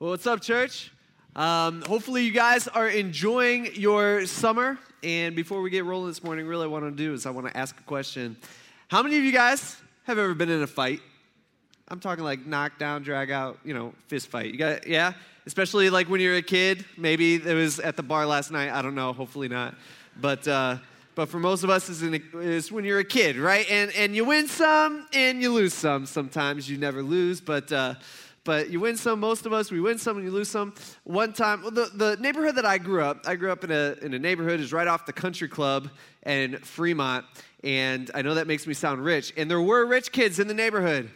Well, what's up, church? Um, hopefully, you guys are enjoying your summer. And before we get rolling this morning, really, I want to do is I want to ask a question. How many of you guys have ever been in a fight? I'm talking like knock down, drag out, you know, fist fight. You got, yeah? Especially like when you're a kid. Maybe it was at the bar last night. I don't know. Hopefully not. But, uh, but for most of us, it's, in, it's when you're a kid, right? And, and you win some and you lose some. Sometimes you never lose, but. Uh, but you win some. Most of us, we win some and you lose some. One time, well, the, the neighborhood that I grew up, I grew up in a, in a neighborhood is right off the country club in Fremont. And I know that makes me sound rich. And there were rich kids in the neighborhood.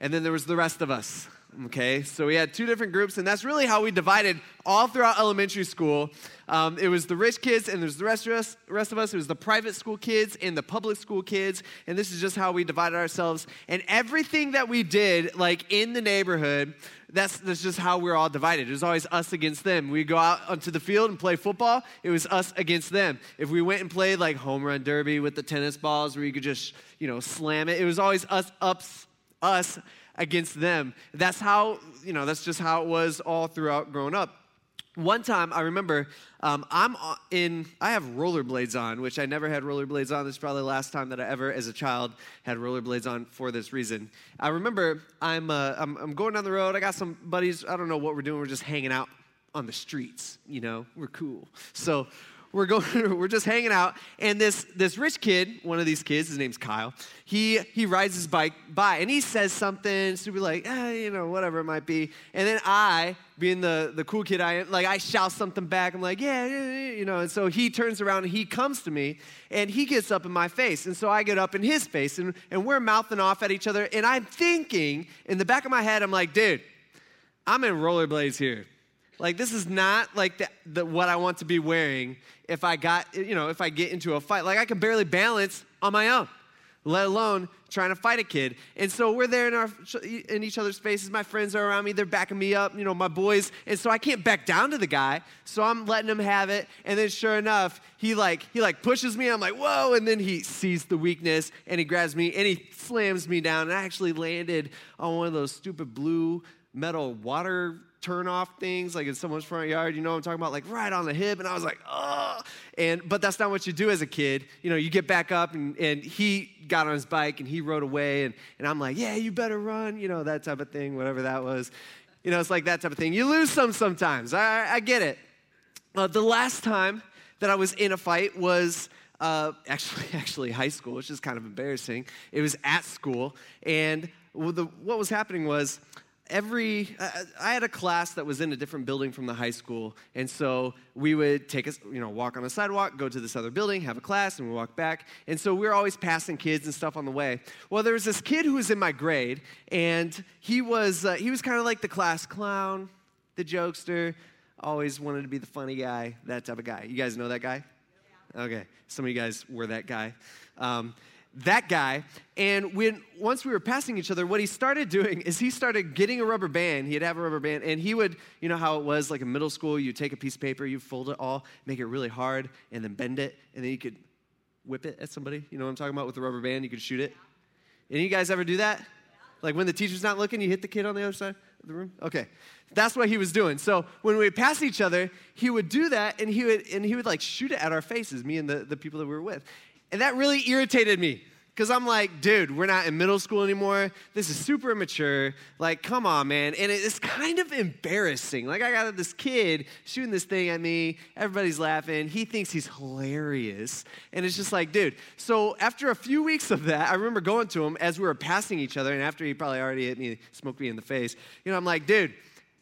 And then there was the rest of us. Okay, so we had two different groups, and that's really how we divided all throughout elementary school. Um, it was the rich kids, and there's the rest of, us, rest of us. It was the private school kids and the public school kids, and this is just how we divided ourselves. And everything that we did, like in the neighborhood, that's, that's just how we we're all divided. It was always us against them. We go out onto the field and play football, it was us against them. If we went and played like home run derby with the tennis balls where you could just, you know, slam it, it was always us ups, us against them. That's how, you know, that's just how it was all throughout growing up. One time, I remember um, I'm in, I have rollerblades on, which I never had rollerblades on. This is probably the last time that I ever, as a child, had rollerblades on for this reason. I remember I'm, uh, I'm, I'm going down the road. I got some buddies. I don't know what we're doing. We're just hanging out on the streets, you know, we're cool. So we're going we're just hanging out and this this rich kid one of these kids his name's kyle he he rides his bike by and he says something super like eh, you know whatever it might be and then i being the the cool kid i am like i shout something back i'm like yeah, yeah, you know and so he turns around and he comes to me and he gets up in my face and so i get up in his face and, and we're mouthing off at each other and i'm thinking in the back of my head i'm like dude i'm in rollerblades here like this is not like the, the, what I want to be wearing if I got, you know, if I get into a fight. Like I can barely balance on my own, let alone trying to fight a kid. And so we're there in our in each other's faces. My friends are around me, they're backing me up, you know, my boys. And so I can't back down to the guy. So I'm letting him have it. And then sure enough, he like he like pushes me. I'm like, whoa, and then he sees the weakness and he grabs me and he slams me down. And I actually landed on one of those stupid blue metal water turn off things like in someone's front yard you know what i'm talking about like right on the hip and i was like oh and but that's not what you do as a kid you know you get back up and, and he got on his bike and he rode away and, and i'm like yeah you better run you know that type of thing whatever that was. You know it's like that type of thing. You lose some sometimes. I, I get it. Uh, the last time that i was in a fight was uh, actually actually high school which is kind of embarrassing. It was at school and the, what was happening was every i had a class that was in a different building from the high school and so we would take us you know walk on the sidewalk go to this other building have a class and we walk back. And so we are always passing kids and stuff on the way. Well there was this kid who was in my grade and he was uh, he was kind of like the class clown the jokester always wanted to be the funny guy that type of guy. You guys know that guy? Okay. Some of you guys were that guy. Um, that guy. And when once we were passing each other, what he started doing is he started getting a rubber band. He'd have a rubber band, and he would, you know how it was like in middle school, you take a piece of paper, you fold it all, make it really hard, and then bend it, and then you could whip it at somebody. You know what I'm talking about with the rubber band? You could shoot it. Any you guys ever do that? Like when the teacher's not looking, you hit the kid on the other side of the room? Okay. That's what he was doing. So when we would pass each other, he would do that and he would and he would like shoot it at our faces, me and the, the people that we were with. And that really irritated me because I'm like, dude, we're not in middle school anymore. This is super immature. Like, come on, man. And it's kind of embarrassing. Like, I got this kid shooting this thing at me. Everybody's laughing. He thinks he's hilarious. And it's just like, dude. So after a few weeks of that, I remember going to him as we were passing each other. And after he probably already hit me, smoked me in the face, you know, I'm like, dude,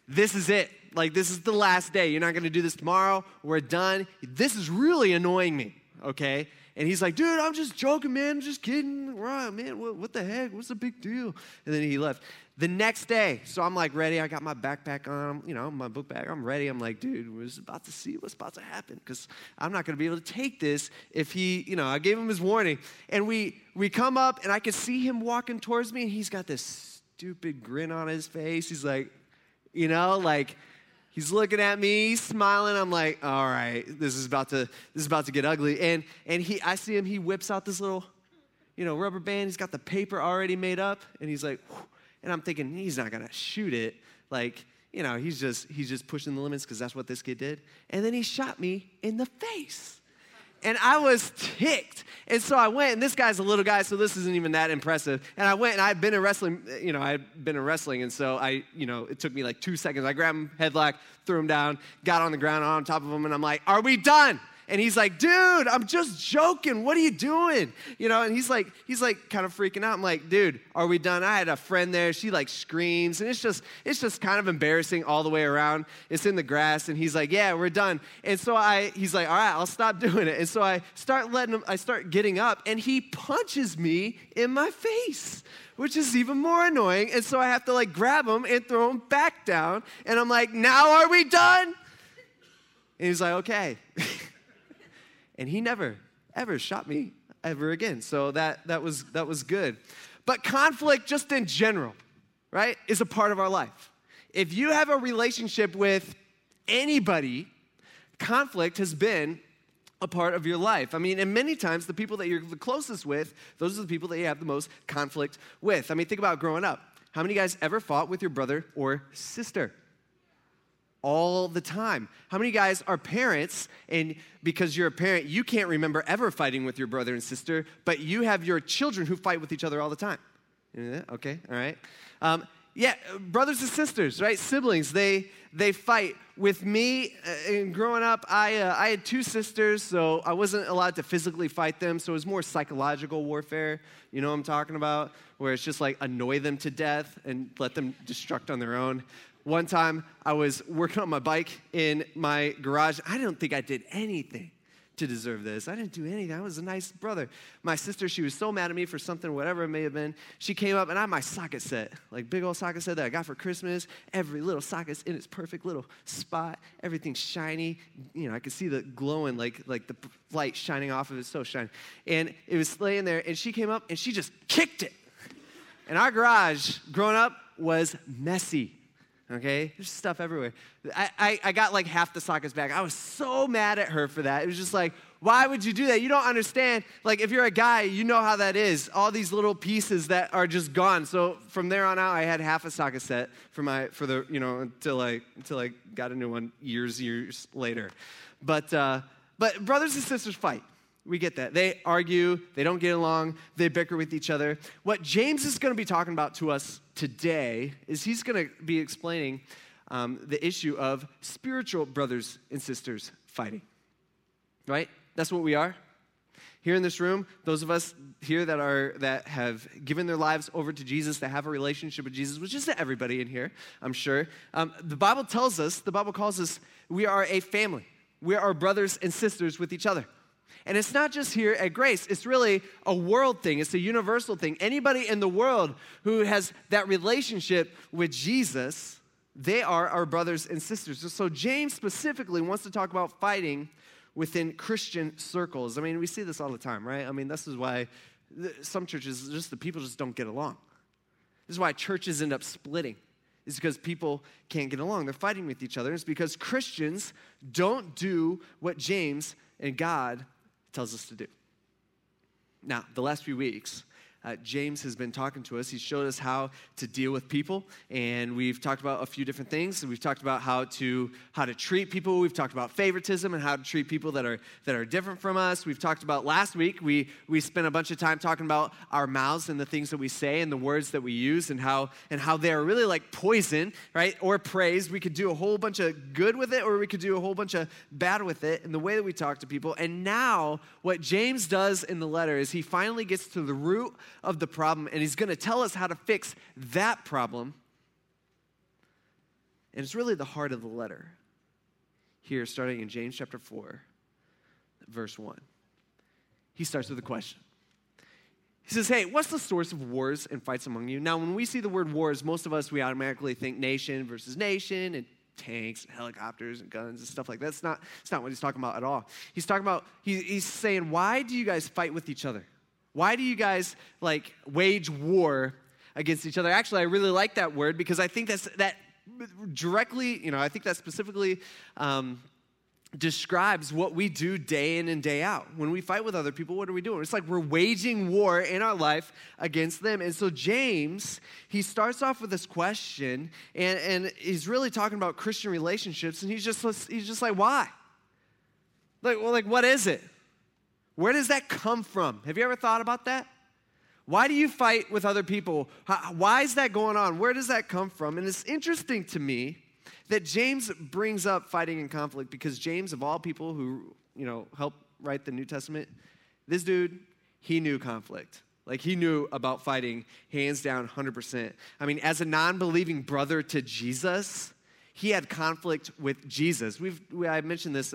this is it. Like, this is the last day. You're not going to do this tomorrow. We're done. This is really annoying me, okay? And he's like, dude, I'm just joking, man. I'm just kidding. Right, man, what, what, the heck? What's the big deal? And then he left. The next day, so I'm like ready. I got my backpack on, you know, my book bag. I'm ready. I'm like, dude, we're about to see what's about to happen because I'm not going to be able to take this if he, you know, I gave him his warning. And we we come up, and I can see him walking towards me, and he's got this stupid grin on his face. He's like, you know, like He's looking at me, smiling. I'm like, all right, this is about to this is about to get ugly. And and he I see him, he whips out this little, you know, rubber band. He's got the paper already made up, and he's like, Whew. and I'm thinking he's not gonna shoot it. Like, you know, he's just he's just pushing the limits because that's what this kid did. And then he shot me in the face. And I was ticked. And so I went, and this guy's a little guy, so this isn't even that impressive. And I went, and I'd been in wrestling, you know, I had been in wrestling, and so I, you know, it took me like two seconds. I grabbed him, headlock, threw him down, got on the ground on top of him, and I'm like, Are we done? And he's like, dude, I'm just joking. What are you doing? You know, and he's like, he's like kind of freaking out. I'm like, dude, are we done? I had a friend there. She like screams, and it's just, it's just kind of embarrassing all the way around. It's in the grass, and he's like, yeah, we're done. And so I, he's like, all right, I'll stop doing it. And so I start letting him, I start getting up, and he punches me in my face which is even more annoying. And so I have to like grab him and throw him back down. And I'm like, now are we done? And he's like, okay. and he never ever shot me ever again. So that that was that was good. But conflict just in general, right, is a part of our life. If you have a relationship with anybody, conflict has been a part of your life. I mean, and many times the people that you're the closest with, those are the people that you have the most conflict with. I mean, think about growing up. How many guys ever fought with your brother or sister? All the time. How many guys are parents, and because you're a parent, you can't remember ever fighting with your brother and sister, but you have your children who fight with each other all the time? Okay, all right. Um, yeah, brothers and sisters, right? Siblings, they they fight. With me, uh, and growing up, I uh, I had two sisters, so I wasn't allowed to physically fight them. So it was more psychological warfare. You know what I'm talking about? Where it's just like annoy them to death and let them destruct on their own. One time I was working on my bike in my garage. I don't think I did anything to deserve this. I didn't do anything. I was a nice brother. My sister, she was so mad at me for something, whatever it may have been. She came up and I had my socket set, like big old socket set that I got for Christmas. Every little socket's in its perfect little spot. Everything's shiny. You know, I could see the glowing, like like the light shining off of it, so shiny. And it was laying there, and she came up and she just kicked it. And our garage, growing up, was messy okay? There's stuff everywhere. I, I, I, got like half the sockets back. I was so mad at her for that. It was just like, why would you do that? You don't understand. Like, if you're a guy, you know how that is. All these little pieces that are just gone. So from there on out, I had half a socket set for my, for the, you know, until I, until I got a new one years, years later. But, uh, but brothers and sisters fight. We get that. They argue, they don't get along, they bicker with each other. What James is going to be talking about to us today is he's going to be explaining um, the issue of spiritual brothers and sisters fighting. Right? That's what we are. Here in this room, those of us here that are that have given their lives over to Jesus, that have a relationship with Jesus, which isn't everybody in here, I'm sure. Um, the Bible tells us, the Bible calls us, we are a family. We are brothers and sisters with each other. And it's not just here at Grace, it's really a world thing, it's a universal thing. Anybody in the world who has that relationship with Jesus, they are our brothers and sisters. So, James specifically wants to talk about fighting within Christian circles. I mean, we see this all the time, right? I mean, this is why some churches, just the people just don't get along. This is why churches end up splitting. It's because people can't get along. They're fighting with each other. It's because Christians don't do what James and God tells us to do. Now, the last few weeks, uh, James has been talking to us. He's showed us how to deal with people, and we've talked about a few different things. We've talked about how to how to treat people. We've talked about favoritism and how to treat people that are that are different from us. We've talked about last week. We we spent a bunch of time talking about our mouths and the things that we say and the words that we use and how and how they are really like poison, right? Or praise. We could do a whole bunch of good with it, or we could do a whole bunch of bad with it. And the way that we talk to people. And now, what James does in the letter is he finally gets to the root of the problem, and he's going to tell us how to fix that problem. And it's really the heart of the letter. Here, starting in James chapter 4, verse 1. He starts with a question. He says, Hey, what's the source of wars and fights among you? Now, when we see the word wars, most of us, we automatically think nation versus nation and tanks and helicopters and guns and stuff like that. That's not, that's not what he's talking about at all. He's talking about, he, he's saying, Why do you guys fight with each other? Why do you guys like wage war against each other? Actually, I really like that word because I think that's that directly, you know, I think that specifically um, describes what we do day in and day out. When we fight with other people, what are we doing? It's like we're waging war in our life against them. And so James, he starts off with this question, and, and he's really talking about Christian relationships, and he's just he's just like, why? Like, well, like what is it? Where does that come from? Have you ever thought about that? Why do you fight with other people? Why is that going on? Where does that come from? And it's interesting to me that James brings up fighting and conflict because James, of all people who, you know, helped write the New Testament, this dude, he knew conflict. Like he knew about fighting hands down 100%. I mean, as a non believing brother to Jesus, he had conflict with Jesus. We've, we, I mentioned this,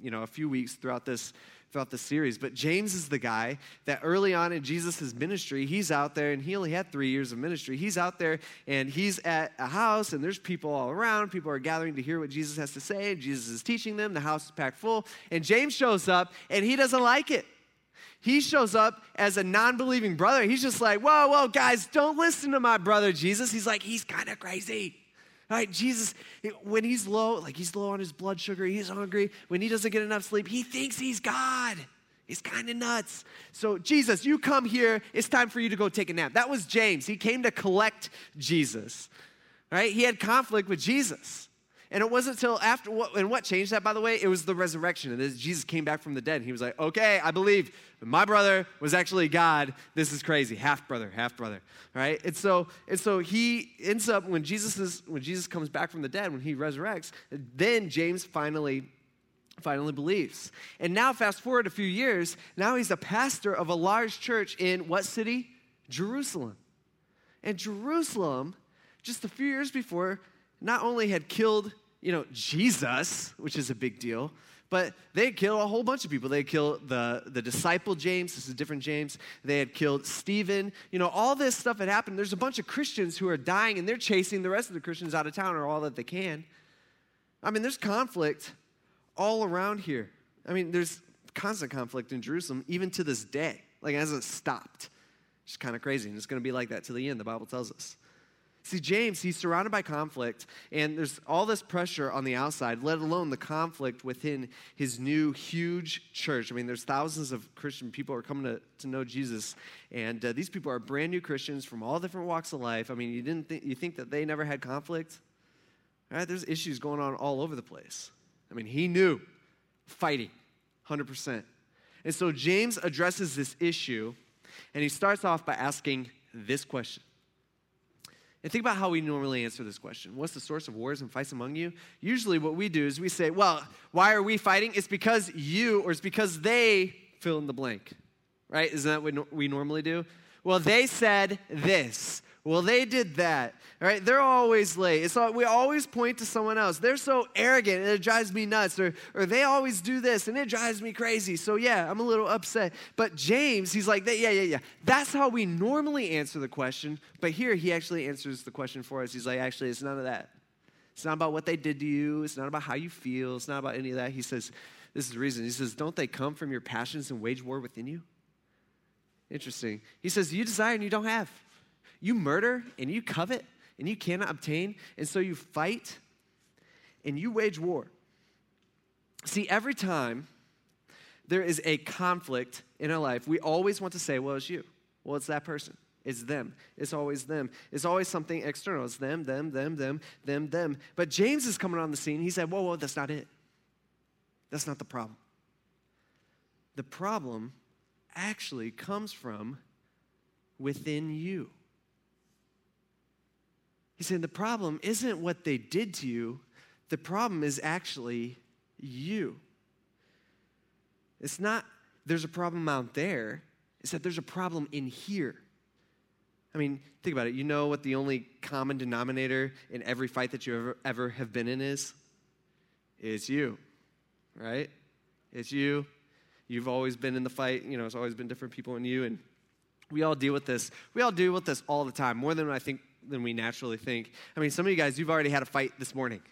you know, a few weeks throughout this throughout the series. But James is the guy that early on in Jesus' ministry, he's out there and he only had three years of ministry. He's out there and he's at a house and there's people all around. People are gathering to hear what Jesus has to say. And Jesus is teaching them. The house is packed full. And James shows up and he doesn't like it. He shows up as a non believing brother. He's just like, whoa, whoa, guys, don't listen to my brother Jesus. He's like, he's kind of crazy. Right, Jesus, when he's low, like he's low on his blood sugar, he's hungry, when he doesn't get enough sleep, he thinks he's God. He's kind of nuts. So, Jesus, you come here. It's time for you to go take a nap. That was James. He came to collect Jesus, right? He had conflict with Jesus. And it wasn't until after, and what changed that, by the way? It was the resurrection. And Jesus came back from the dead, he was like, okay, I believe my brother was actually God. This is crazy. Half brother, half brother, right? And so, and so he ends up, when Jesus, is, when Jesus comes back from the dead, when he resurrects, then James finally finally believes. And now, fast forward a few years, now he's a pastor of a large church in what city? Jerusalem. And Jerusalem, just a few years before, not only had killed, you know, Jesus, which is a big deal, but they had killed a whole bunch of people. They had killed the, the disciple James, this is a different James. They had killed Stephen. You know, all this stuff had happened. There's a bunch of Christians who are dying and they're chasing the rest of the Christians out of town or all that they can. I mean, there's conflict all around here. I mean, there's constant conflict in Jerusalem, even to this day. Like, it hasn't stopped. It's kind of crazy. And it's going to be like that to the end, the Bible tells us. See, James, he's surrounded by conflict, and there's all this pressure on the outside, let alone the conflict within his new huge church. I mean, there's thousands of Christian people are coming to, to know Jesus, and uh, these people are brand new Christians from all different walks of life. I mean, you didn't think, you think that they never had conflict? Right? There's issues going on all over the place. I mean, he knew fighting, 100%. And so James addresses this issue, and he starts off by asking this question and think about how we normally answer this question. What's the source of wars and fights among you? Usually, what we do is we say, well, why are we fighting? It's because you, or it's because they fill in the blank, right? Isn't that what we normally do? Well, they said this. Well, they did that. All right, they're always late. It's we always point to someone else. They're so arrogant and it drives me nuts. Or, or they always do this and it drives me crazy. So yeah, I'm a little upset. But James, he's like, yeah, yeah, yeah. That's how we normally answer the question. But here he actually answers the question for us. He's like, actually, it's none of that. It's not about what they did to you. It's not about how you feel. It's not about any of that. He says, this is the reason. He says, don't they come from your passions and wage war within you? Interesting. He says, you desire and you don't have. You murder and you covet and you cannot obtain, and so you fight and you wage war. See, every time there is a conflict in our life, we always want to say, well, it's you. Well, it's that person. It's them. It's always them. It's always something external. It's them, them, them, them, them, them. But James is coming on the scene. He said, whoa, whoa, that's not it. That's not the problem. The problem actually comes from within you. He's saying the problem isn't what they did to you, the problem is actually you. It's not there's a problem out there, it's that there's a problem in here. I mean, think about it. You know what the only common denominator in every fight that you ever, ever have been in is? It's you, right? It's you. You've always been in the fight. You know, it's always been different people in you. And we all deal with this. We all deal with this all the time, more than I think than we naturally think. I mean, some of you guys, you've already had a fight this morning.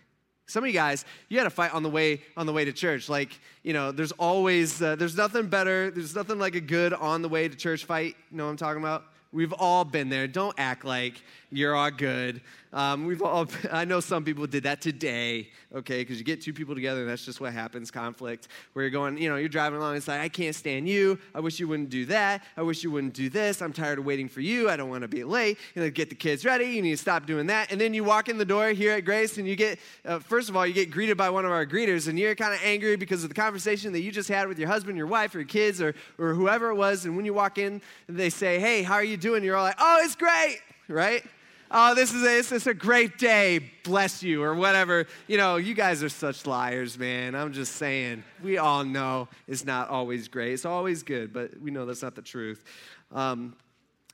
Some of you guys, you had a fight on the way on the way to church. Like, you know, there's always uh, there's nothing better. There's nothing like a good on the way to church fight. You know what I'm talking about? We've all been there. Don't act like you're all good. Um, we've all, I know some people did that today, okay, because you get two people together and that's just what happens conflict, where you're going, you know, you're driving along, it's like, I can't stand you. I wish you wouldn't do that. I wish you wouldn't do this. I'm tired of waiting for you. I don't want to be late. You know, get the kids ready. You need to stop doing that. And then you walk in the door here at Grace and you get, uh, first of all, you get greeted by one of our greeters and you're kind of angry because of the conversation that you just had with your husband, your wife, or your kids, or, or whoever it was. And when you walk in, they say, Hey, how are you doing? You're all like, Oh, it's great, right? Oh, this is, a, this is a great day, bless you, or whatever. You know, you guys are such liars, man. I'm just saying. We all know it's not always great. It's always good, but we know that's not the truth. Um,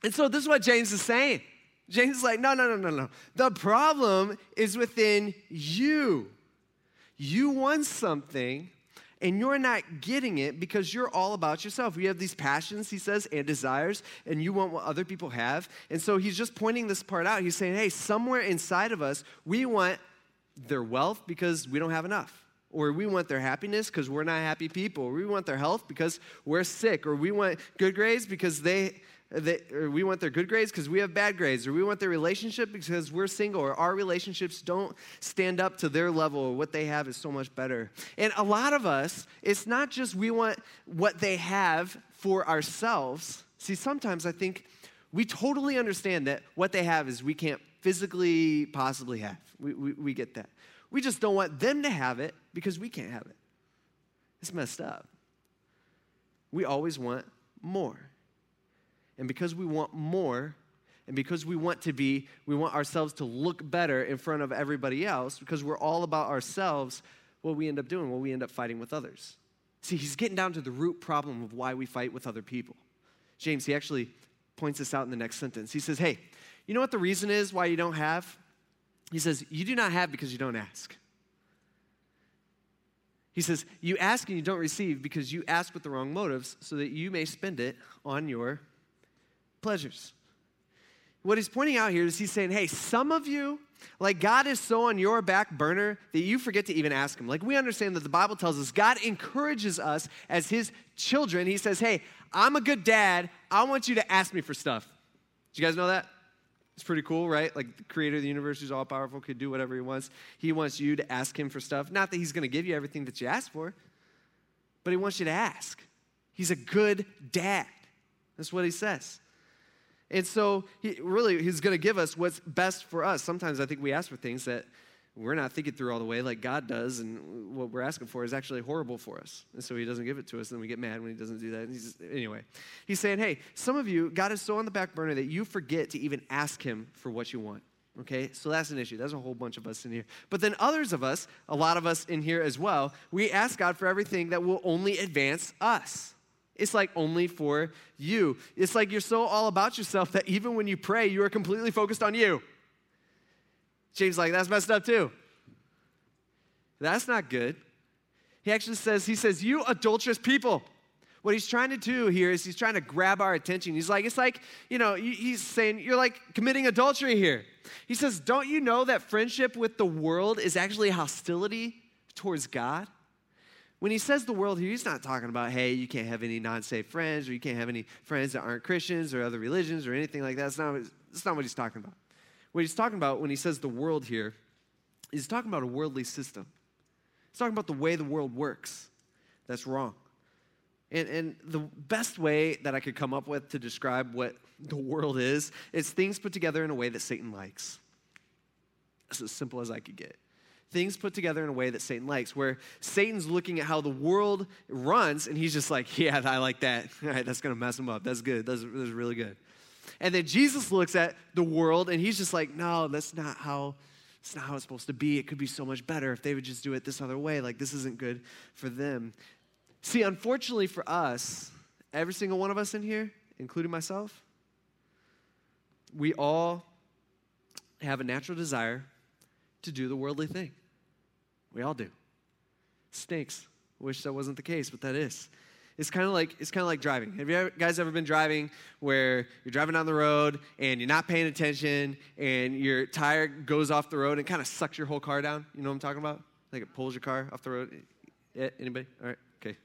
and so this is what James is saying. James is like, no, no, no, no, no. The problem is within you. You want something and you're not getting it because you're all about yourself. You have these passions, he says, and desires, and you want what other people have. And so he's just pointing this part out. He's saying, hey, somewhere inside of us, we want their wealth because we don't have enough. Or we want their happiness because we're not happy people. Or we want their health because we're sick. Or we want good grades because they they, we want their good grades because we have bad grades, or we want their relationship because we're single, or our relationships don't stand up to their level, or what they have is so much better. And a lot of us, it's not just we want what they have for ourselves. See, sometimes I think we totally understand that what they have is we can't physically possibly have. We, we, we get that. We just don't want them to have it because we can't have it. It's messed up. We always want more. And because we want more, and because we want to be, we want ourselves to look better in front of everybody else, because we're all about ourselves, what we end up doing, well, we end up fighting with others. See, he's getting down to the root problem of why we fight with other people. James, he actually points this out in the next sentence. He says, Hey, you know what the reason is why you don't have? He says, You do not have because you don't ask. He says, You ask and you don't receive because you ask with the wrong motives so that you may spend it on your pleasures. What he's pointing out here is he's saying, hey, some of you, like God is so on your back burner that you forget to even ask him. Like we understand that the Bible tells us God encourages us as his children. He says, hey, I'm a good dad. I want you to ask me for stuff. Did you guys know that? It's pretty cool, right? Like the creator of the universe who's all powerful could do whatever he wants. He wants you to ask him for stuff. Not that he's going to give you everything that you ask for, but he wants you to ask. He's a good dad. That's what he says. And so, he, really, he's going to give us what's best for us. Sometimes I think we ask for things that we're not thinking through all the way like God does, and what we're asking for is actually horrible for us. And so he doesn't give it to us, and we get mad when he doesn't do that. He's, anyway, he's saying, hey, some of you, God is so on the back burner that you forget to even ask him for what you want. Okay, so that's an issue. There's a whole bunch of us in here. But then others of us, a lot of us in here as well, we ask God for everything that will only advance us. It's like only for you. It's like you're so all about yourself that even when you pray, you are completely focused on you. James like, that's messed up too. That's not good. He actually says, he says, you adulterous people. What he's trying to do here is he's trying to grab our attention. He's like, it's like, you know, he's saying, you're like committing adultery here. He says, don't you know that friendship with the world is actually hostility towards God? When he says the world here, he's not talking about, hey, you can't have any non safe friends or you can't have any friends that aren't Christians or other religions or anything like that. That's not, that's not what he's talking about. What he's talking about when he says the world here, he's talking about a worldly system. He's talking about the way the world works. That's wrong. And, and the best way that I could come up with to describe what the world is, is things put together in a way that Satan likes. It's as simple as I could get things put together in a way that Satan likes, where Satan's looking at how the world runs, and he's just like, yeah, I like that. All right, that's going to mess him up. That's good. That's, that's really good. And then Jesus looks at the world, and he's just like, no, that's not how. It's not how it's supposed to be. It could be so much better if they would just do it this other way. Like, this isn't good for them. See, unfortunately for us, every single one of us in here, including myself, we all have a natural desire to do the worldly thing. We all do. Snakes. Wish that wasn't the case, but that is. It's kind of like it's kind of like driving. Have you ever, guys ever been driving where you're driving down the road and you're not paying attention and your tire goes off the road and kind of sucks your whole car down? You know what I'm talking about? Like it pulls your car off the road. Anybody? All right. Okay.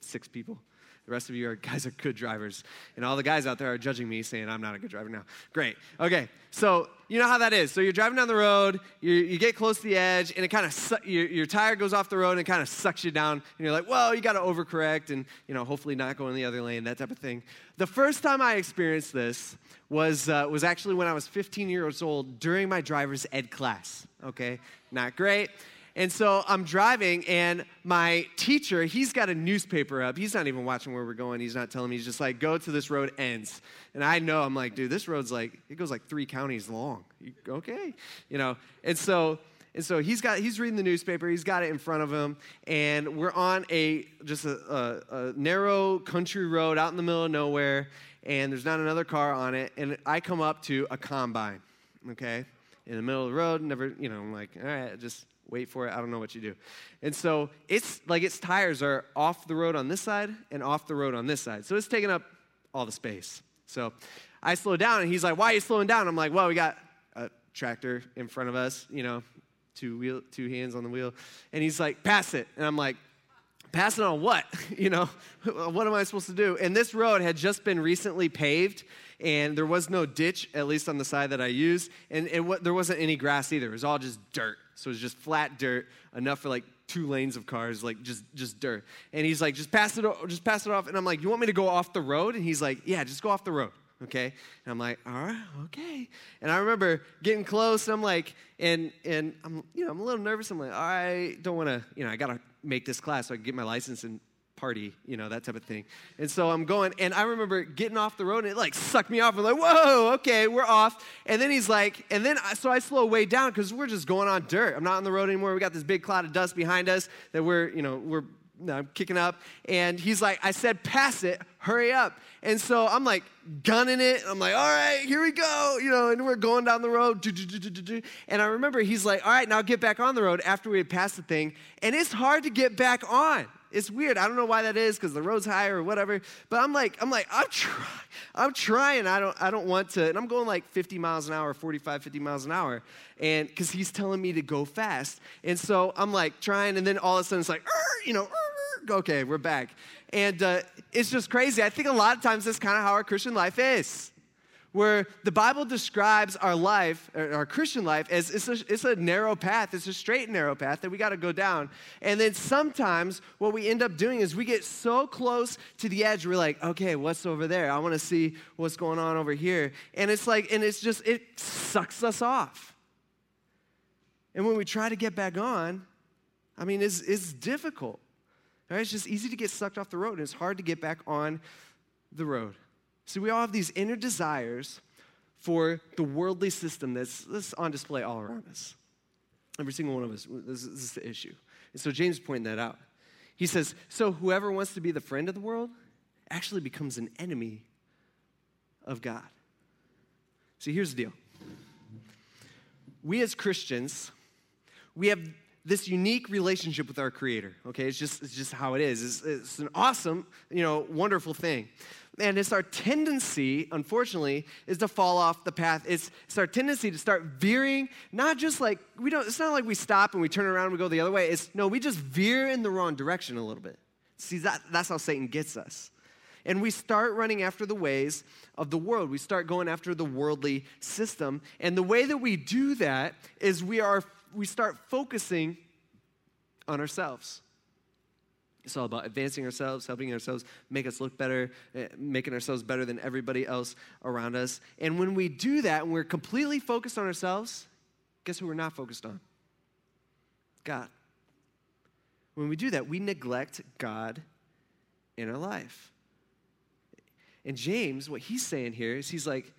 Six people. The rest of you are guys are good drivers. And all the guys out there are judging me saying I'm not a good driver now. Great. Okay. So you know how that is. So you're driving down the road, you, you get close to the edge, and it kind of su- your, your tire goes off the road and kind of sucks you down. And you're like, well, you got to overcorrect and you know hopefully not go in the other lane, that type of thing. The first time I experienced this was uh, was actually when I was 15 years old during my driver's ed class. Okay, not great. And so I'm driving, and my teacher, he's got a newspaper up. He's not even watching where we're going. He's not telling me. He's just like, go to this road ends. And I know, I'm like, dude, this road's like, it goes like three counties long. Okay. You know, and so, and so he's got, he's reading the newspaper. He's got it in front of him. And we're on a, just a, a, a narrow country road out in the middle of nowhere. And there's not another car on it. And I come up to a combine. Okay. In the middle of the road, never, you know, I'm like, all right, just wait for it. I don't know what you do. And so it's like its tires are off the road on this side and off the road on this side. So it's taking up all the space. So I slow down and he's like, Why are you slowing down? I'm like, Well, we got a tractor in front of us, you know, two wheel, two hands on the wheel. And he's like, Pass it. And I'm like, Pass it on what? you know, what am I supposed to do? And this road had just been recently paved and there was no ditch, at least on the side that I used, and it, there wasn't any grass either. It was all just dirt. So it's just flat dirt, enough for like two lanes of cars, like just just dirt. And he's like, just pass it, just pass it off. And I'm like, you want me to go off the road? And he's like, yeah, just go off the road. Okay. And I'm like, all right, okay. And I remember getting close, and I'm like, and and I'm you know I'm a little nervous. I'm like, right, don't want to, you know, I gotta make this class so I can get my license and party, you know, that type of thing. And so I'm going, and I remember getting off the road, and it like sucked me off. I'm like, whoa, okay, we're off. And then he's like, and then I, so I slow way down because we're just going on dirt. I'm not on the road anymore. We got this big cloud of dust behind us that we're, you know, we're I'm kicking up. And he's like, I said, pass it, hurry up. And so I'm like gunning it. I'm like, all right, here we go. You know, and we're going down the road. And I remember he's like, all right, now get back on the road after we had passed the thing. And it's hard to get back on. It's weird. I don't know why that is because the road's higher or whatever. But I'm like, I'm like, I'm trying. I'm trying. I don't, I don't want to. And I'm going like 50 miles an hour, 45, 50 miles an hour. And because he's telling me to go fast. And so I'm like trying. And then all of a sudden it's like, you know, okay, we're back. And uh, it's just crazy. I think a lot of times that's kind of how our Christian life is where the Bible describes our life, our Christian life, as it's a, it's a narrow path. It's a straight and narrow path that we got to go down. And then sometimes what we end up doing is we get so close to the edge, we're like, okay, what's over there? I want to see what's going on over here. And it's like, and it's just, it sucks us off. And when we try to get back on, I mean, it's, it's difficult. Right? It's just easy to get sucked off the road, and it's hard to get back on the road. See, we all have these inner desires for the worldly system that's, that's on display all around us. Every single one of us, this, this is the issue. And so James pointed that out. He says, So whoever wants to be the friend of the world actually becomes an enemy of God. See, here's the deal. We as Christians, we have this unique relationship with our Creator. Okay, it's just it's just how it is. It's, it's an awesome, you know, wonderful thing. And it's our tendency, unfortunately, is to fall off the path. It's, it's our tendency to start veering, not just like, we don't, it's not like we stop and we turn around and we go the other way. It's, no, we just veer in the wrong direction a little bit. See, that, that's how Satan gets us. And we start running after the ways of the world. We start going after the worldly system. And the way that we do that is we, are, we start focusing on ourselves. It's all about advancing ourselves, helping ourselves make us look better, eh, making ourselves better than everybody else around us. And when we do that and we're completely focused on ourselves, guess who we're not focused on? God. When we do that, we neglect God in our life. And James, what he's saying here is he's like,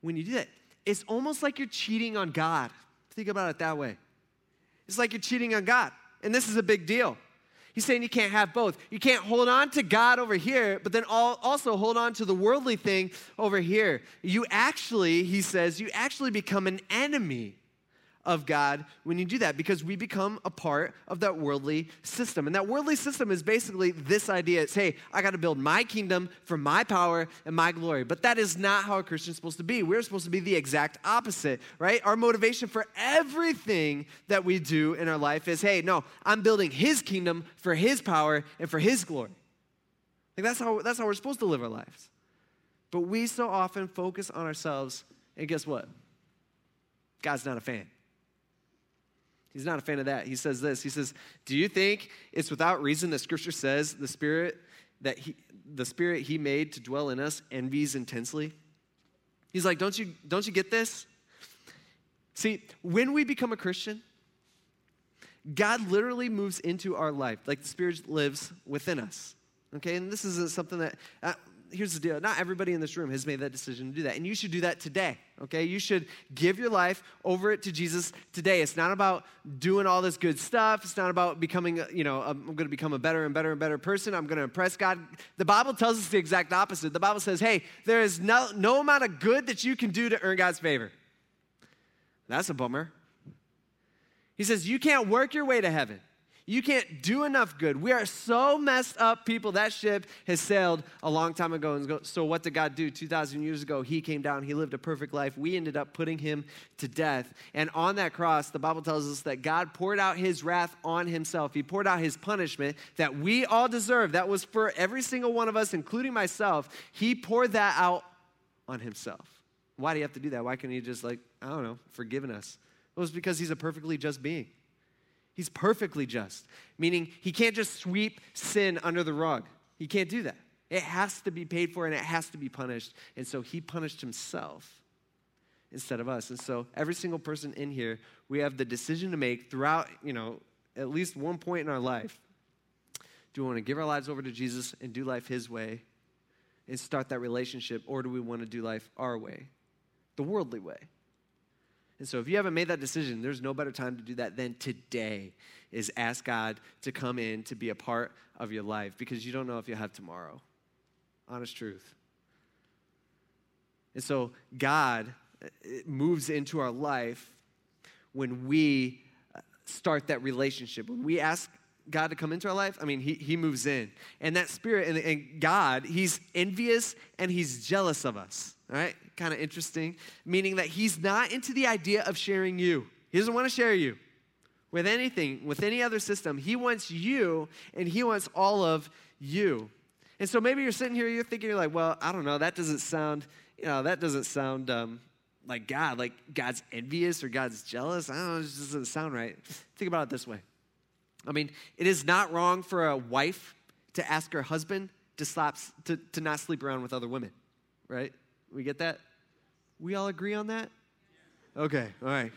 when you do that, it's almost like you're cheating on God. Think about it that way. It's like you're cheating on God. And this is a big deal He's saying you can't have both. You can't hold on to God over here, but then also hold on to the worldly thing over here. You actually, he says, you actually become an enemy of God when you do that because we become a part of that worldly system. And that worldly system is basically this idea it's, hey, I got to build my kingdom for my power and my glory. But that is not how a Christian is supposed to be. We're supposed to be the exact opposite, right? Our motivation for everything that we do in our life is, hey, no, I'm building his kingdom for his power and for his glory. Like that's how, that's how we're supposed to live our lives. But we so often focus on ourselves, and guess what? God's not a fan. He's not a fan of that. He says this. He says, "Do you think it's without reason that Scripture says the Spirit that he, the Spirit He made to dwell in us envies intensely?" He's like, "Don't you don't you get this? See, when we become a Christian, God literally moves into our life, like the Spirit lives within us. Okay, and this isn't something that, uh, here's the deal not everybody in this room has made that decision to do that. And you should do that today. Okay, you should give your life over it to Jesus today. It's not about doing all this good stuff. It's not about becoming, you know, I'm going to become a better and better and better person. I'm going to impress God. The Bible tells us the exact opposite. The Bible says, hey, there is no, no amount of good that you can do to earn God's favor. That's a bummer. He says, You can't work your way to heaven. You can't do enough good. We are so messed up people. That ship has sailed a long time ago. And so, what did God do? 2,000 years ago, He came down. He lived a perfect life. We ended up putting Him to death. And on that cross, the Bible tells us that God poured out His wrath on Himself. He poured out His punishment that we all deserve. That was for every single one of us, including myself. He poured that out on Himself. Why do you have to do that? Why can't He just, like, I don't know, forgiven us? It was because He's a perfectly just being. He's perfectly just, meaning he can't just sweep sin under the rug. He can't do that. It has to be paid for and it has to be punished. And so he punished himself instead of us. And so every single person in here, we have the decision to make throughout, you know, at least one point in our life. Do we want to give our lives over to Jesus and do life his way and start that relationship, or do we want to do life our way, the worldly way? And so if you haven't made that decision, there's no better time to do that than today is ask God to come in to be a part of your life because you don't know if you'll have tomorrow. Honest truth. And so God moves into our life when we uh, start that relationship. When we ask God to come into our life, I mean, He, he moves in. And that spirit and, and God, He's envious and He's jealous of us. All right? Kind of interesting. Meaning that He's not into the idea of sharing you, He doesn't want to share you with anything, with any other system. He wants you and He wants all of you. And so maybe you're sitting here, you're thinking, you're like, well, I don't know, that doesn't sound, you know, that doesn't sound um, like God, like God's envious or God's jealous. I don't know, it just doesn't sound right. Think about it this way I mean, it is not wrong for a wife to ask her husband to, slap, to, to not sleep around with other women, right? We get that? We all agree on that? Okay, all right.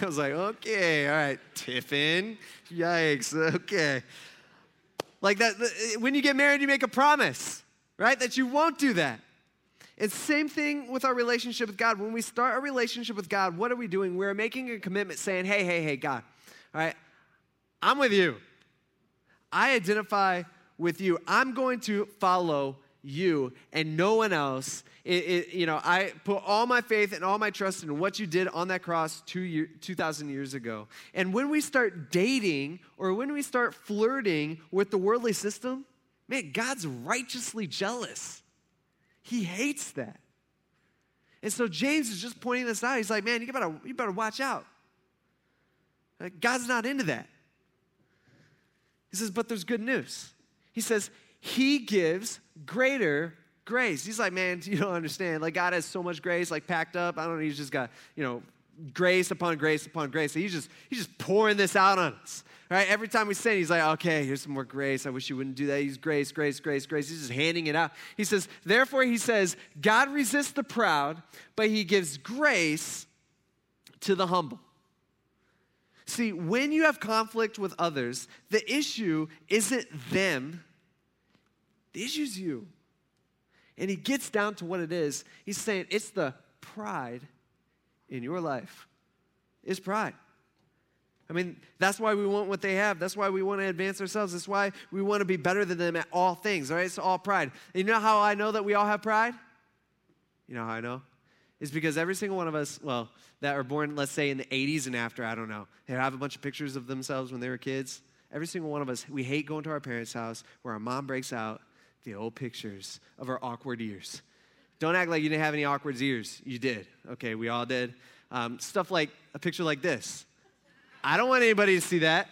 I was like, okay, all right, Tiffin. Yikes, okay. Like that, eh, when you get married, you make a promise, right? That you won't do that. And same thing with our relationship with God. When we start a relationship with God, what are we doing? We're making a commitment saying, hey, hey, hey, God, all right, I'm with you. I identify with you. I'm going to follow you and no one else. It, it, you know, I put all my faith and all my trust in what you did on that cross two year, 2,000 years ago. And when we start dating or when we start flirting with the worldly system, man, God's righteously jealous. He hates that. And so James is just pointing this out. He's like, man, you better, you better watch out. Uh, God's not into that. He says, but there's good news. He says, He gives greater grace. He's like, man, you don't understand. Like, God has so much grace, like, packed up. I don't know. He's just got, you know, grace upon grace upon grace. He's just, he's just pouring this out on us. Right? Every time we sin, he's like, okay, here's some more grace. I wish you wouldn't do that. He's grace, grace, grace, grace. He's just handing it out. He says, therefore, he says, God resists the proud, but he gives grace to the humble. See, when you have conflict with others, the issue isn't them, the issue is you. And he gets down to what it is. He's saying it's the pride in your life. It's pride. I mean, that's why we want what they have. That's why we want to advance ourselves. That's why we want to be better than them at all things, all right? It's all pride. And you know how I know that we all have pride? You know how I know? is because every single one of us, well, that are born, let's say in the 80s and after, I don't know, they have a bunch of pictures of themselves when they were kids. Every single one of us, we hate going to our parents' house where our mom breaks out the old pictures of our awkward years. Don't act like you didn't have any awkward years. You did. Okay, we all did. Um, stuff like a picture like this. I don't want anybody to see that.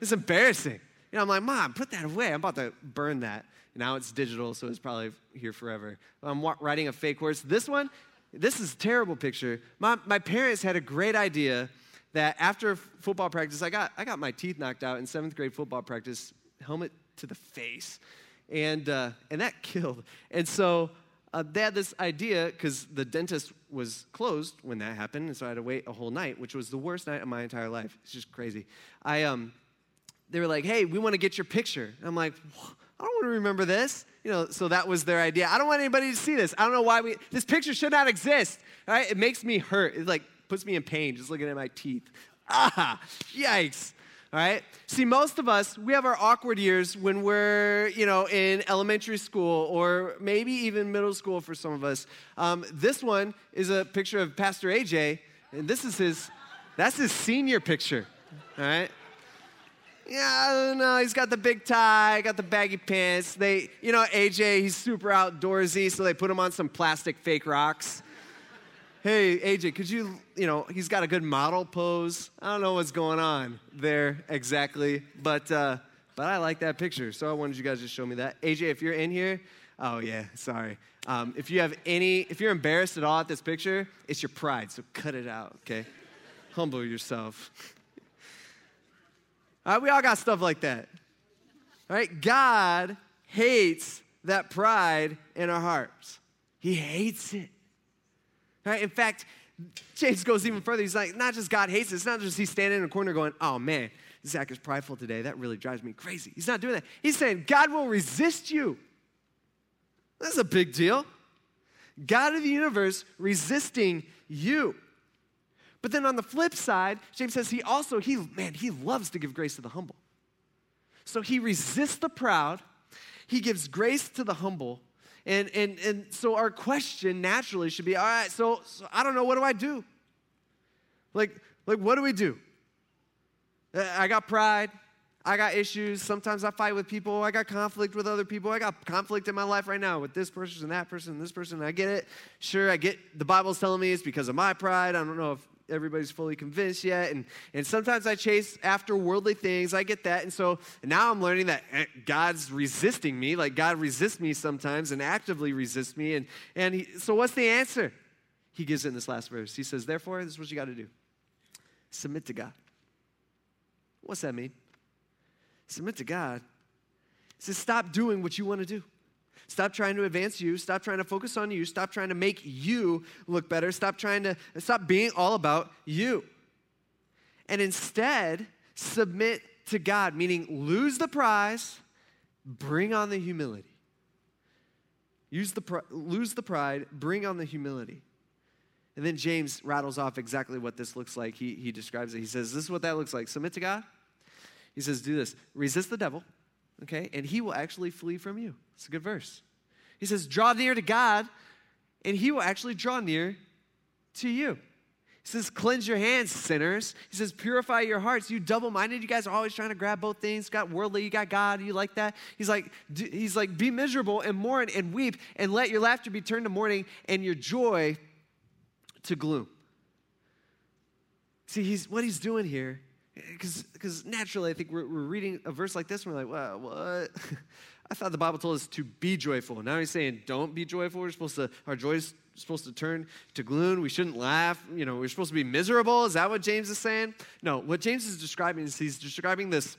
It's embarrassing. You know, I'm like, Mom, put that away. I'm about to burn that. Now it's digital, so it's probably here forever. I'm riding a fake horse. This one, this is a terrible picture. My, my parents had a great idea that after football practice, I got, I got my teeth knocked out in seventh grade football practice, helmet to the face. And, uh, and that killed. And so uh, they had this idea because the dentist was closed when that happened, and so I had to wait a whole night, which was the worst night of my entire life. It's just crazy. I, um, they were like, hey, we want to get your picture. And I'm like, I don't want to remember this. You know, so that was their idea. I don't want anybody to see this. I don't know why we, this picture should not exist. Right? It makes me hurt. It like puts me in pain just looking at my teeth. Ah, yikes. All right? See, most of us, we have our awkward years when we're, you know, in elementary school or maybe even middle school for some of us. Um, this one is a picture of Pastor AJ, and this is his, that's his senior picture. All right? Yeah, I don't know. He's got the big tie, got the baggy pants. They, you know, AJ, he's super outdoorsy, so they put him on some plastic fake rocks. Hey, AJ, could you, you know, he's got a good model pose. I don't know what's going on there exactly, but uh, but I like that picture, so I wanted you guys to show me that. AJ, if you're in here, oh yeah, sorry. Um, if you have any, if you're embarrassed at all at this picture, it's your pride, so cut it out, okay? Humble yourself. All right, we all got stuff like that. All right, God hates that pride in our hearts. He hates it. Right, in fact, James goes even further. He's like, not just God hates it, it's not just he's standing in a corner going, oh man, Zach is prideful today. That really drives me crazy. He's not doing that. He's saying, God will resist you. That's a big deal. God of the universe resisting you. But then on the flip side, James says he also, he, man, he loves to give grace to the humble. So he resists the proud, he gives grace to the humble. And, and, and so our question naturally should be all right, so, so I don't know, what do I do? Like, like, what do we do? Uh, I got pride. I got issues. Sometimes I fight with people. I got conflict with other people. I got conflict in my life right now with this person and that person and this person. I get it. Sure, I get the Bible's telling me it's because of my pride. I don't know if everybody's fully convinced yet. And, and sometimes I chase after worldly things. I get that. And so now I'm learning that eh, God's resisting me. Like God resists me sometimes and actively resists me. And, and he, so what's the answer? He gives in this last verse. He says, Therefore, this is what you got to do submit to God. What's that mean? Submit to God. He says, Stop doing what you want to do. Stop trying to advance you. Stop trying to focus on you. Stop trying to make you look better. Stop trying to, stop being all about you. And instead, submit to God, meaning lose the prize, bring on the humility. Use the, lose the pride, bring on the humility. And then James rattles off exactly what this looks like. He, he describes it. He says, This is what that looks like. Submit to God. He says, Do this. Resist the devil, okay? And he will actually flee from you. It's a good verse. He says, Draw near to God, and he will actually draw near to you. He says, Cleanse your hands, sinners. He says, Purify your hearts. You double minded. You guys are always trying to grab both things. You got worldly, you got God. You like that? He's like, he's like, Be miserable and mourn and weep, and let your laughter be turned to mourning and your joy to gloom. See, he's, what he's doing here, because naturally, I think we're, we're reading a verse like this, and we're like, well, what? I thought the Bible told us to be joyful. Now he's saying, don't be joyful. We're supposed to, our joy is supposed to turn to gloom. We shouldn't laugh. You know, we're supposed to be miserable. Is that what James is saying? No, what James is describing is he's describing this,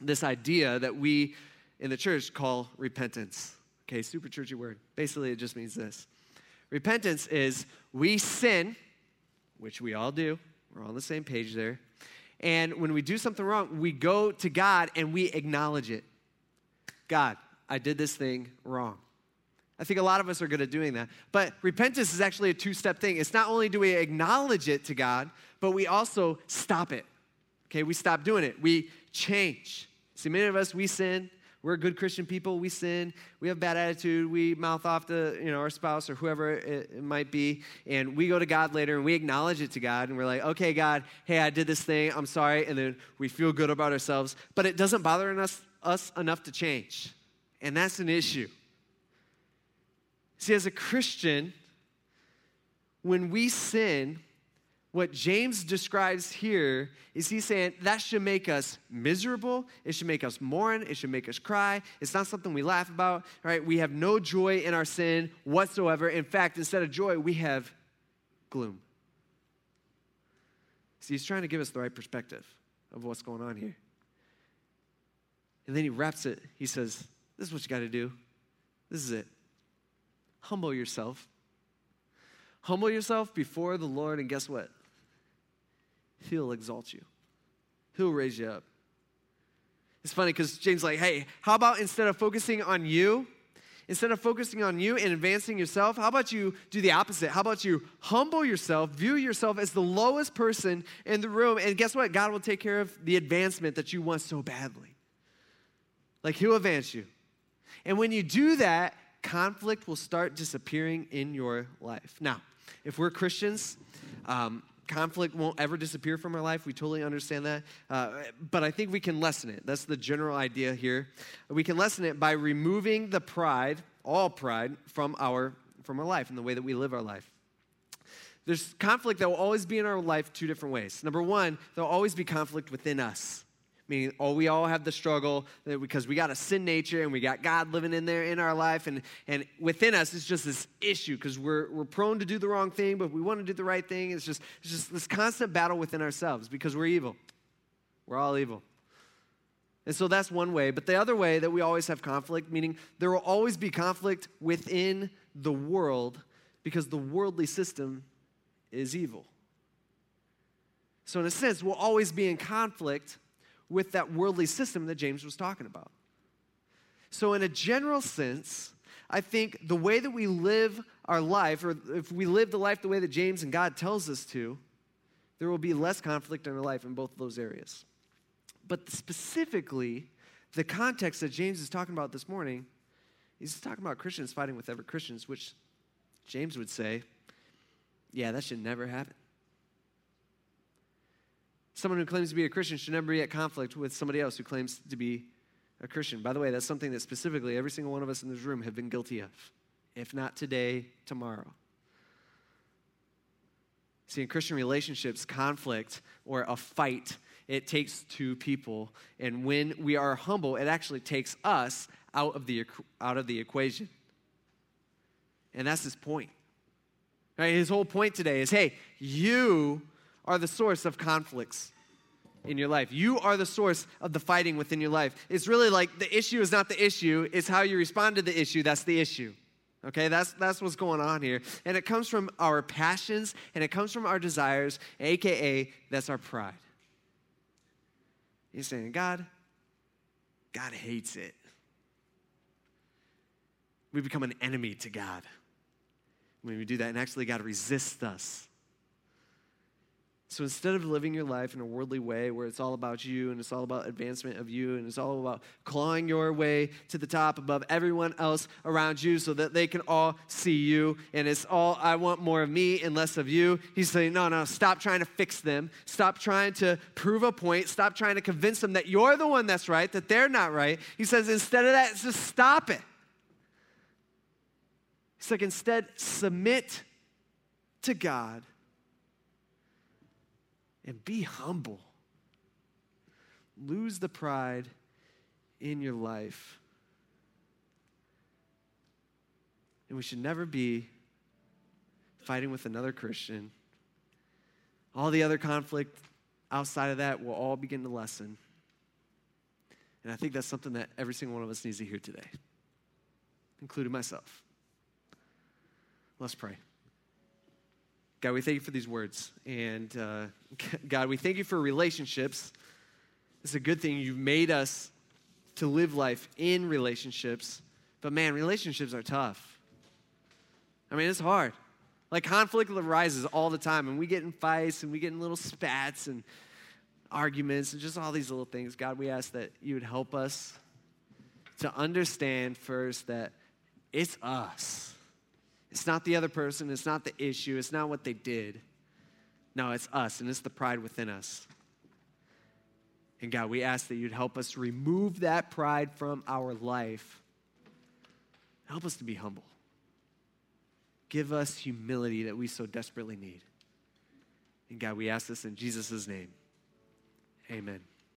this idea that we in the church call repentance. Okay, super churchy word. Basically, it just means this repentance is we sin, which we all do. We're on the same page there. And when we do something wrong, we go to God and we acknowledge it. God, I did this thing wrong. I think a lot of us are good at doing that. But repentance is actually a two step thing. It's not only do we acknowledge it to God, but we also stop it. Okay, we stop doing it. We change. See, many of us, we sin. We're good Christian people. We sin. We have bad attitude. We mouth off to you know our spouse or whoever it, might be, and we go to God later and we acknowledge it to God, and we're like, "Okay, God, hey, I did this thing. I'm sorry," and then we feel good about ourselves. But it doesn't bother us us enough to change. And that's an issue. See, as a Christian, when we sin, what James describes here is he's saying that should make us miserable. It should make us mourn. It should make us cry. It's not something we laugh about, right? We have no joy in our sin whatsoever. In fact, instead of joy, we have gloom. See, he's trying to give us the right perspective of what's going on here. And then he wraps it. He says, This is what you got to do. This is it. Humble yourself. Humble yourself before the Lord, and guess what? He'll exalt you, He'll raise you up. It's funny because James like, hey, how about instead of focusing on you, instead of focusing on you and advancing yourself, how about you do the opposite? How about you humble yourself, view yourself as the lowest person in the room, and guess what? God will take care of the advancement that you want so badly. Like, He'll advance you. And when you do that, conflict will start disappearing in your life. Now, if we're Christians, um, conflict won't ever disappear from our life. We totally understand that. Uh, but I think we can lessen it. That's the general idea here. We can lessen it by removing the pride, all pride, from our, from our life and the way that we live our life. There's conflict that will always be in our life two different ways. Number one, there'll always be conflict within us meaning oh we all have the struggle because we got a sin nature and we got god living in there in our life and, and within us it's just this issue because we're, we're prone to do the wrong thing but we want to do the right thing. It's just, it's just this constant battle within ourselves because we're evil. We're all evil. And so that's one way. But the other way that we always have conflict meaning there will always be conflict within the world because the worldly system is evil. So in a sense we'll always be in conflict with that worldly system that James was talking about. So, in a general sense, I think the way that we live our life, or if we live the life the way that James and God tells us to, there will be less conflict in our life in both of those areas. But specifically, the context that James is talking about this morning, he's talking about Christians fighting with other Christians, which James would say, yeah, that should never happen. Someone who claims to be a Christian should never be at conflict with somebody else who claims to be a Christian. By the way, that's something that specifically every single one of us in this room have been guilty of. If not today, tomorrow. See, in Christian relationships, conflict or a fight, it takes two people. And when we are humble, it actually takes us out of the, out of the equation. And that's his point. Right? His whole point today is hey, you are the source of conflicts in your life. You are the source of the fighting within your life. It's really like the issue is not the issue, it's how you respond to the issue that's the issue. Okay, that's, that's what's going on here. And it comes from our passions and it comes from our desires, aka that's our pride. You're saying, God, God hates it. We become an enemy to God when we do that, and actually, God resists us so instead of living your life in a worldly way where it's all about you and it's all about advancement of you and it's all about clawing your way to the top above everyone else around you so that they can all see you and it's all, I want more of me and less of you, he's saying, no, no, stop trying to fix them. Stop trying to prove a point. Stop trying to convince them that you're the one that's right, that they're not right. He says, instead of that, just stop it. He's like, instead, submit to God and be humble. Lose the pride in your life. And we should never be fighting with another Christian. All the other conflict outside of that will all begin to lessen. And I think that's something that every single one of us needs to hear today, including myself. Let's pray. God, we thank you for these words. And uh, God, we thank you for relationships. It's a good thing you've made us to live life in relationships. But man, relationships are tough. I mean, it's hard. Like conflict arises all the time, and we get in fights and we get in little spats and arguments and just all these little things. God, we ask that you would help us to understand first that it's us it's not the other person, it's not the issue, it's not what they did. No, it's us, and it's the pride within us. And God, we ask that you'd help us remove that pride from our life. Help us to be humble. Give us humility that we so desperately need. And God, we ask this in Jesus' name. Amen.